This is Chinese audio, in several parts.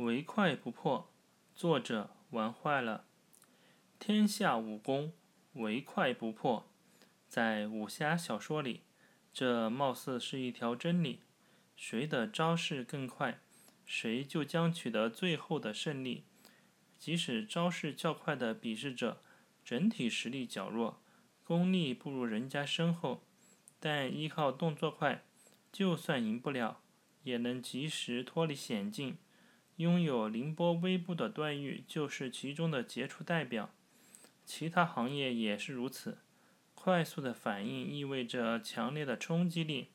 唯快不破，作者玩坏了。天下武功，唯快不破。在武侠小说里，这貌似是一条真理：谁的招式更快，谁就将取得最后的胜利。即使招式较快的比试者，整体实力较弱，功力不如人家深厚，但依靠动作快，就算赢不了，也能及时脱离险境。拥有凌波微步的段誉就是其中的杰出代表，其他行业也是如此。快速的反应意味着强烈的冲击力，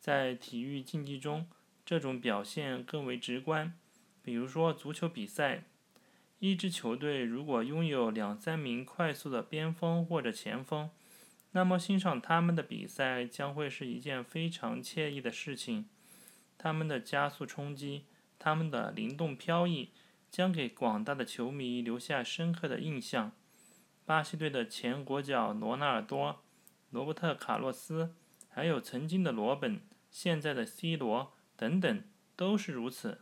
在体育竞技中，这种表现更为直观。比如说足球比赛，一支球队如果拥有两三名快速的边锋或者前锋，那么欣赏他们的比赛将会是一件非常惬意的事情。他们的加速冲击。他们的灵动飘逸将给广大的球迷留下深刻的印象。巴西队的前国脚罗纳尔多、罗伯特·卡洛斯，还有曾经的罗本、现在的 C 罗等等，都是如此。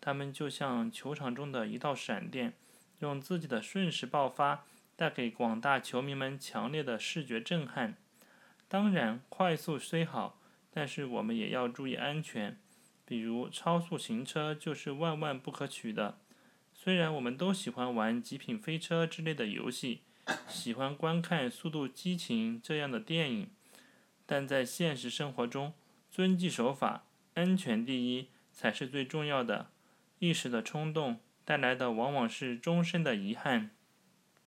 他们就像球场中的一道闪电，用自己的瞬时爆发带给广大球迷们强烈的视觉震撼。当然，快速虽好，但是我们也要注意安全。比如超速行车就是万万不可取的。虽然我们都喜欢玩《极品飞车》之类的游戏，喜欢观看《速度激情》这样的电影，但在现实生活中，遵纪守法、安全第一才是最重要的。一时的冲动带来的往往是终身的遗憾。